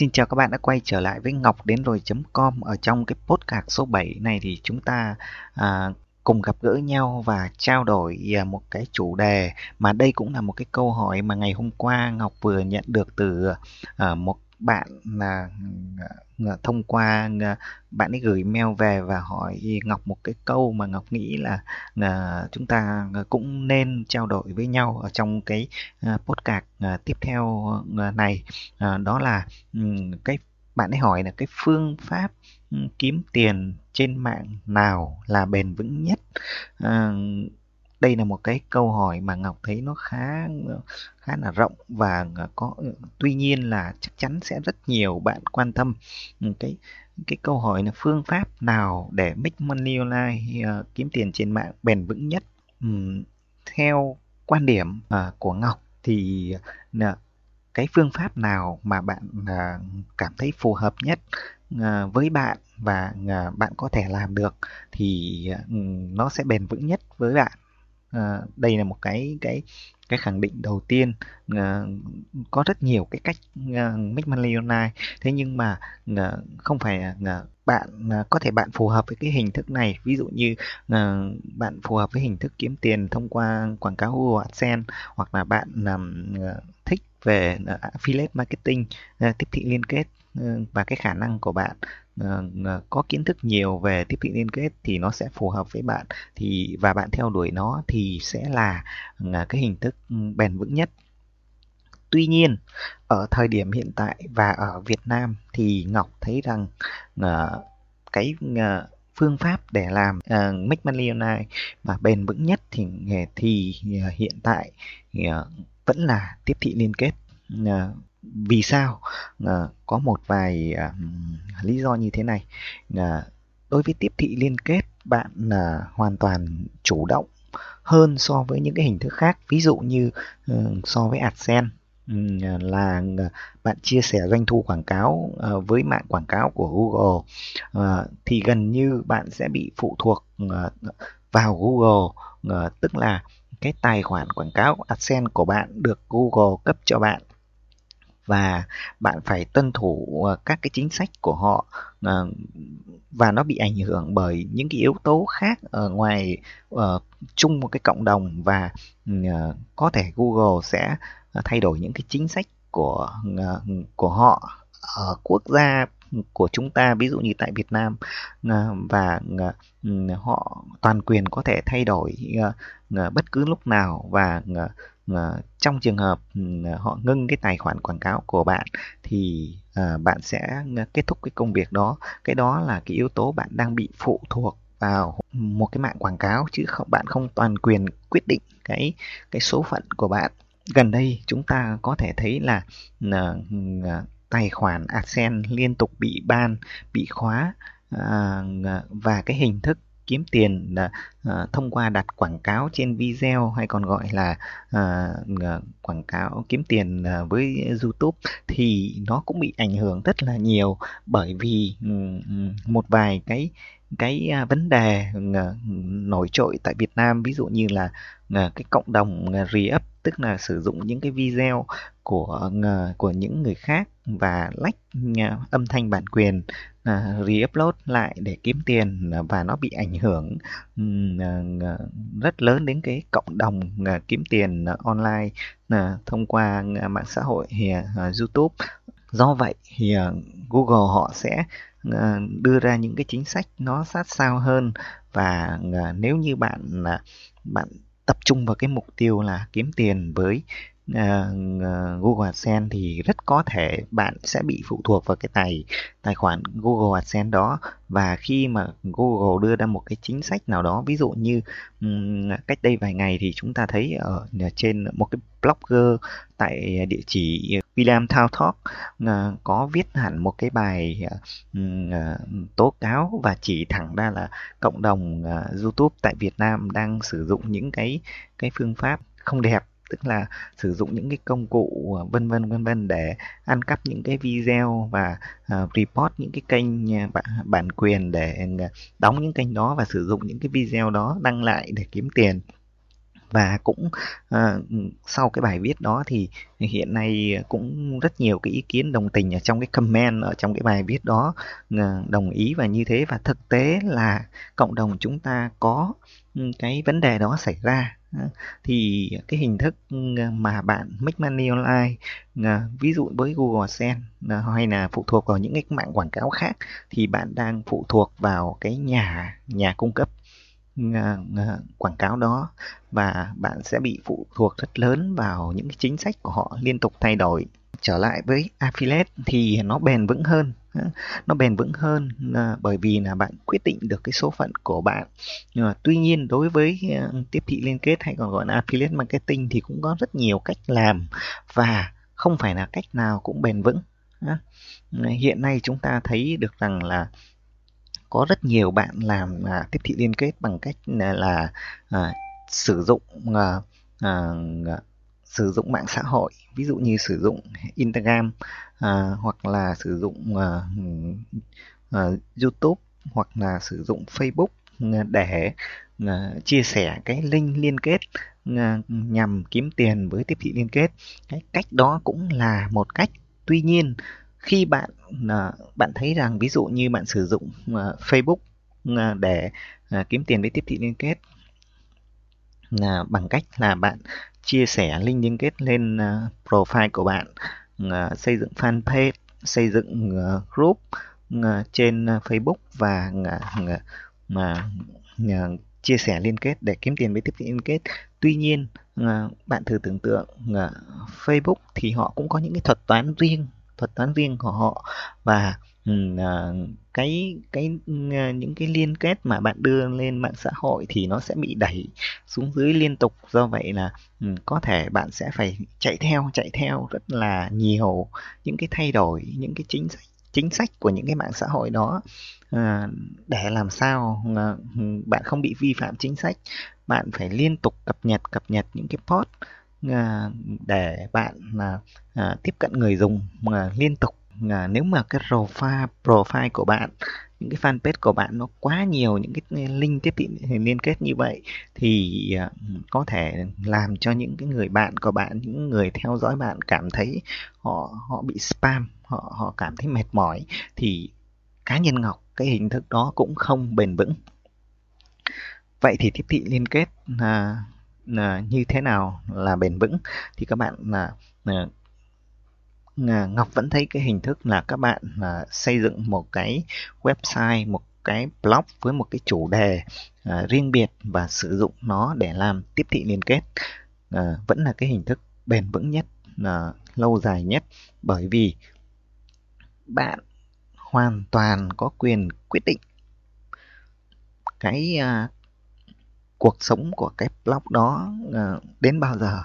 Xin chào các bạn đã quay trở lại với Ngọc đến rồi.com ở trong cái podcast số 7 này thì chúng ta à, cùng gặp gỡ nhau và trao đổi à, một cái chủ đề mà đây cũng là một cái câu hỏi mà ngày hôm qua Ngọc vừa nhận được từ à, một bạn là thông qua bạn ấy gửi mail về và hỏi Ngọc một cái câu mà Ngọc nghĩ là chúng ta cũng nên trao đổi với nhau ở trong cái ờ, podcast ờ, tiếp theo ờ, này. Đó là ừ, cái, bạn ấy hỏi là cái phương pháp ừ, kiếm tiền trên mạng nào là bền vững nhất? Đây là một cái câu hỏi mà ngọc thấy nó khá khá là rộng và ờ, có ờ, tuy nhiên là chắc chắn sẽ rất nhiều bạn quan tâm. Ừ, cái cái câu hỏi là phương pháp nào để make money online uh, kiếm tiền trên mạng bền vững nhất? Um, theo quan điểm uh, của ngọc thì uh, cái phương pháp nào mà bạn uh, cảm thấy phù hợp nhất uh, với bạn và uh, bạn có thể làm được thì uh, nó sẽ bền vững nhất với bạn? À, đây là một cái cái cái khẳng định đầu tiên. À, có rất nhiều cái cách à, make money online thế nhưng mà à, không phải à, bạn à, có thể bạn phù hợp với cái hình thức này. Ví dụ như à, bạn phù hợp với hình thức kiếm tiền thông qua quảng cáo Google AdSense hoặc là bạn à, thích về à, affiliate marketing à, tiếp thị liên kết và cái khả năng của bạn uh, có kiến thức nhiều về tiếp thị liên kết thì nó sẽ phù hợp với bạn. Thì và bạn theo đuổi nó thì sẽ là uh, cái hình thức ừ, bền vững nhất. Tuy nhiên ở thời điểm hiện tại và ở Việt Nam thì Ngọc thấy rằng uh, cái uh, phương pháp để làm uh, make money online mà bền vững nhất thì thì uh, hiện tại uh, vẫn là tiếp thị liên kết uh, vì sao? À, có một vài à, lý do như thế này. À, đối với tiếp thị liên kết bạn là hoàn toàn chủ động hơn so với những cái hình thức khác. Ví dụ như uh, so với AdSense ừ, là bạn chia sẻ doanh thu quảng cáo với mạng quảng cáo của Google thì gần như bạn sẽ bị phụ thuộc vào Google tức là cái tài khoản quảng cáo AdSense của bạn được Google cấp cho bạn và bạn phải tuân thủ ờ, các cái chính sách của họ ờ, và nó bị ảnh hưởng bởi những cái yếu tố khác ở ngoài ở chung một cái cộng đồng và ừ, có thể Google sẽ thay đổi những cái chính sách của của họ ở quốc gia của chúng ta, ví dụ như tại Việt Nam và ừ, họ toàn quyền có thể thay đổi bất cứ lúc nào và Ờ, trong trường hợp ừ, họ ngưng cái tài khoản quảng cáo của bạn thì ờ, bạn sẽ kết thúc cái công việc đó. Cái đó là cái yếu tố bạn đang bị phụ thuộc vào một cái mạng quảng cáo chứ không, bạn không toàn quyền quyết định cái cái số phận của bạn. Gần đây chúng ta có thể thấy là ờ, ừ, tài khoản AdSense liên tục bị ban, bị khóa và cái hình thức kiếm tiền uh, thông qua đặt quảng cáo trên video hay còn gọi là uh, quảng cáo kiếm tiền uh, với YouTube thì nó cũng bị ảnh hưởng rất là nhiều bởi vì um, một vài cái cái à, vấn đề nổi trội tại Việt Nam. Ví dụ như là cái cộng đồng re-up tức là sử dụng những cái video của của những người khác và lách âm thanh bản quyền uh, re-upload lại để kiếm tiền ờ, và nó bị ảnh hưởng ờ, rất lớn đến cái cộng đồng kiếm tiền online thông qua mạng xã hội thì YouTube. Do vậy thì Google họ sẽ đưa ra những cái chính sách nó sát sao hơn. Và nếu như bạn bạn tập trung vào cái mục tiêu là kiếm tiền với uh, Google AdSense thì rất có thể bạn sẽ bị phụ thuộc vào cái tài tài khoản Google AdSense đó. Và khi mà Google đưa ra một cái chính sách nào đó ví dụ như um, cách đây vài ngày thì chúng ta thấy ở ờ, trên một cái blogger tại địa chỉ William Thao Talk uh, có viết hẳn một cái bài uh, tố cáo và chỉ thẳng ra là cộng đồng uh, YouTube tại Việt Nam đang sử dụng những cái cái phương pháp không đẹp tức là sử dụng những cái công cụ ờ, vân vân vân vân để ăn cắp những cái video và uh, report những cái kênh ờ, bản bản quyền để đóng những kênh đó và sử dụng những cái video đó đăng lại để kiếm tiền. Và cũng uh, sau cái bài viết đó thì hiện nay cũng rất nhiều cái ý kiến đồng tình ở trong cái comment ở trong cái bài viết đó uh, đồng ý và như thế. Và thực tế là cộng đồng chúng ta có ừ, cái vấn đề đó xảy ra. Ờ, thì cái hình thức ờ, mà bạn make money online ờ, ví dụ với Google Ads hay là phụ thuộc vào những cái mạng quảng cáo khác thì bạn đang phụ thuộc vào cái nhà nhà cung cấp quảng cáo đó và bạn sẽ bị phụ thuộc rất lớn vào những cái chính sách của họ liên tục thay đổi. Trở lại với affiliate thì nó bền vững hơn. Ờ, nó bền vững hơn à, bởi vì là bạn quyết định được cái số phận của bạn. Nhưng mà tuy nhiên đối với ờ, tiếp thị liên kết hay còn gọi là affiliate marketing thì cũng có rất nhiều cách làm và không phải là cách nào cũng bền vững hiện nay chúng ta thấy được rằng là có rất nhiều bạn làm à, tiếp thị liên kết bằng cách là, là à, sử dụng à, à, sử dụng mạng xã hội ví dụ như sử dụng Instagram à, hoặc là sử dụng à, ừ, à, YouTube hoặc là sử dụng Facebook à, để à, chia sẻ cái link liên kết à, nhằm kiếm tiền với tiếp thị liên kết. Cái cách đó cũng là một cách. Tuy nhiên khi bạn à, bạn thấy rằng ví dụ như bạn sử dụng à, Facebook à, để à, kiếm tiền với tiếp thị liên kết là bằng cách là bạn chia sẻ, link liên kết lên ờ, profile của bạn ờ, xây dựng fanpage, xây dựng ờ, group trên Facebook và mà chia sẻ liên kết để kiếm tiền với tiếp thị liên kết. Tuy nhiên bạn thử tưởng tượng Facebook thì họ cũng có những cái thuật toán riêng, thuật toán riêng của họ và Ừ, à, cái cái uh, những cái liên kết mà bạn đưa lên mạng xã hội thì nó sẽ bị đẩy xuống dưới liên tục. Do vậy là um, có thể bạn sẽ phải chạy theo chạy theo rất là nhiều những cái thay đổi những cái chính sách chính sách của những cái mạng xã hội đó uh, để làm sao uh, bạn không bị vi phạm chính sách. Bạn phải liên tục cập nhật cập nhật những cái post À, để bạn à, tiếp cận người dùng mà liên tục Ờ, nếu mà cái profile profile của bạn những cái fanpage của bạn nó quá nhiều những cái link tiếp thị liên kết như vậy thì ờ, có thể làm cho những cái người bạn của bạn những người theo dõi bạn cảm thấy họ họ bị spam họ họ cảm thấy mệt mỏi thì cá nhân ngọc cái hình thức đó cũng không bền vững. Vậy thì tiếp thị liên kết à, à, như thế nào là bền vững? Thì các bạn là à, à Ngọc vẫn thấy cái hình thức là các bạn là xây dựng một cái website một cái blog với một cái chủ đề à, riêng biệt và sử dụng nó để làm tiếp thị liên kết. À, vẫn là cái hình thức bền vững nhất à, lâu dài nhất bởi vì bạn hoàn toàn có quyền quyết định cái à, cuộc sống của cái blog đó à, đến bao giờ.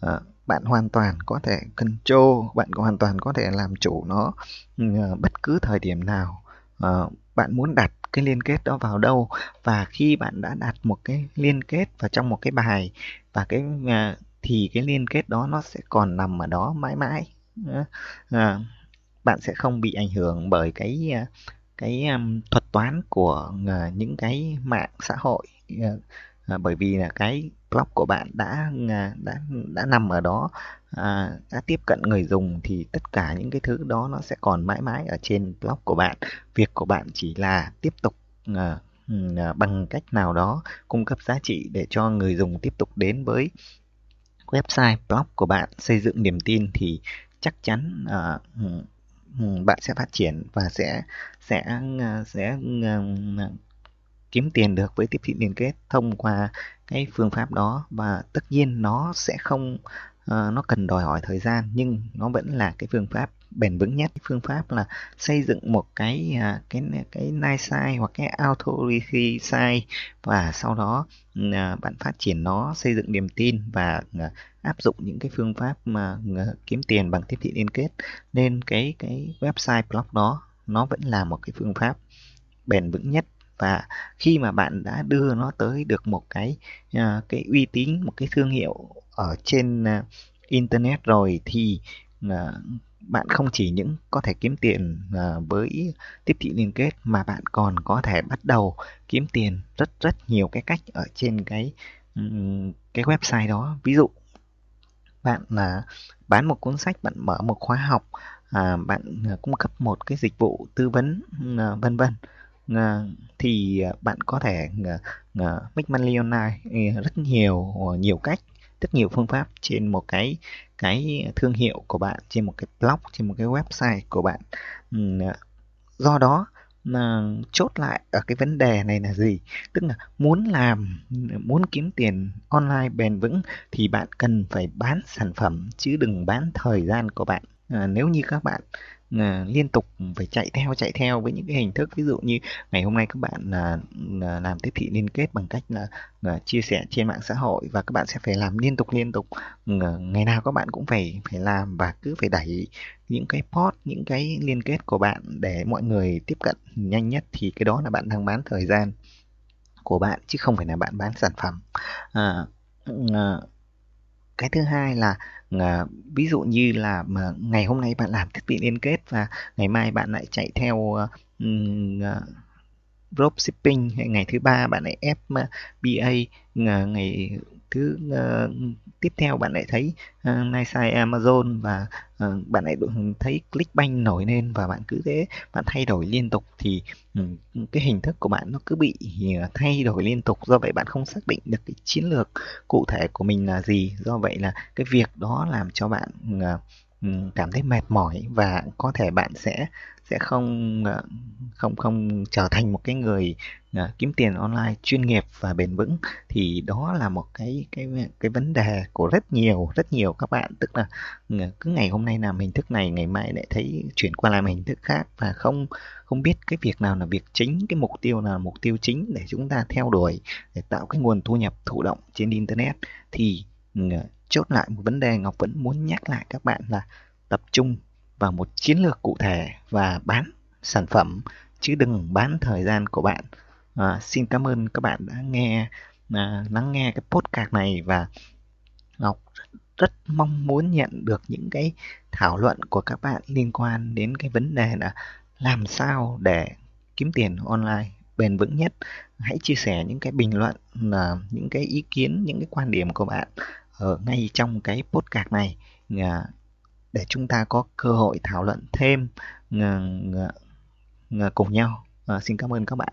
À, bạn hoàn toàn có thể control bạn hoàn toàn có thể làm chủ nó ừ, ờ, bất cứ thời điểm nào. Ờ, bạn muốn đặt cái liên kết đó vào đâu? Và khi bạn đã đặt một cái liên kết vào trong một cái bài và cái ờ, thì cái liên kết đó nó sẽ còn nằm ở đó mãi mãi. Bạn sẽ không bị ảnh hưởng bởi cái cái thuật toán của những cái mạng xã hội à, bởi vì là cái blog của bạn đã à, đã đã nằm ở đó à, đã tiếp cận người dùng thì tất cả những cái thứ đó nó sẽ còn mãi mãi ở trên blog của bạn. Việc của bạn chỉ là tiếp tục à, à, bằng cách nào đó cung cấp giá trị để cho người dùng tiếp tục đến với website blog của bạn xây dựng niềm tin thì chắc chắn à, bạn sẽ phát triển và sẽ sẽ, à, sẽ kiếm tiền được với tiếp thị liên kết thông qua cái phương pháp đó và tất nhiên nó sẽ không uh, nó cần đòi hỏi thời gian nhưng nó vẫn là cái phương pháp bền vững nhất. Phương pháp là xây dựng một cái uh, cái cái nice site hoặc cái authority site và sau đó uh, bạn phát triển nó xây dựng niềm tin và uh, áp dụng những cái phương pháp mà kiếm tiền bằng tiếp thị liên kết nên cái cái website blog đó. Nó vẫn là một cái phương pháp bền vững nhất và khi mà bạn đã đưa nó tới được một cái uh, cái uy tín một cái thương hiệu ở trên uh, internet rồi thì uh, bạn không chỉ những có thể kiếm tiền uh, với tiếp thị liên kết mà bạn còn có thể bắt đầu kiếm tiền rất rất nhiều cái cách ở trên cái cái website đó. Ví dụ bạn là bán một cuốn sách bạn mở một khóa học à, bạn cung cấp một cái dịch vụ tư vấn vân vân. Ờ, thì ờ, bạn có thể ờ, make money online rất nhiều nhiều cách rất nhiều phương pháp trên một cái cái thương hiệu của bạn trên một cái blog trên một cái website của bạn. Ừ, do đó chốt lại ở cái vấn đề này là gì? Tức là muốn làm muốn kiếm tiền online bền vững thì bạn cần phải bán sản phẩm chứ đừng bán thời gian của bạn. À, nếu như các bạn à, liên tục phải chạy theo chạy theo với những cái hình thức. Ví dụ như ngày hôm nay các bạn là, là làm tiếp thị liên kết bằng cách là, là chia sẻ trên mạng xã hội và các bạn sẽ phải làm liên tục liên tục. Ngày nào các bạn cũng phải phải làm và cứ phải đẩy những cái post những cái liên kết của bạn để mọi người tiếp cận nhanh nhất. Thì cái đó là bạn đang bán thời gian của bạn chứ không phải là bạn bán sản phẩm. À, à, cái thứ hai là à, ví dụ như là mà ngày hôm nay bạn làm thiết bị liên kết và ngày mai bạn lại chạy theo uh, uh, dropshipping hay ngày thứ ba bạn lại FBA ngày thứ uh, tiếp theo bạn lại thấy ờ, uh, Nike Amazon và uh, bạn lại thấy Clickbank nổi lên và bạn cứ thế bạn thay đổi liên tục thì um, cái hình thức của bạn nó cứ bị uh, thay đổi liên tục. Do vậy bạn không xác định được cái chiến lược cụ thể của mình là gì. Do vậy là cái việc đó làm cho bạn uh, cảm thấy mệt mỏi và có thể bạn sẽ sẽ không ờ, không không trở thành một cái người ờ, kiếm tiền online chuyên nghiệp và bền vững. Thì đó là một cái cái cái vấn đề của rất nhiều rất nhiều các bạn. Tức là ờ, cứ ngày hôm nay làm hình thức này, ngày mai lại thấy chuyển qua làm hình thức khác và không không biết cái việc nào là việc chính, cái mục tiêu nào là mục tiêu chính để chúng ta theo đuổi, để tạo cái nguồn thu nhập thụ động trên internet. Thì chốt lại một vấn đề ngọc vẫn muốn nhắc lại các bạn là tập trung vào một chiến lược cụ thể và bán sản phẩm chứ đừng bán thời gian của bạn. À, xin cảm ơn các bạn đã nghe à, lắng nghe cái podcast này và ngọc rất mong muốn nhận được những cái thảo luận của các bạn liên quan đến cái vấn đề là làm sao để kiếm tiền online bền vững nhất. Hãy chia sẻ những cái bình luận là những cái ý kiến những cái quan điểm của bạn ở ngay trong cái podcast này. À, để chúng ta có cơ hội thảo luận thêm cùng nhau. À, xin cảm ơn các bạn.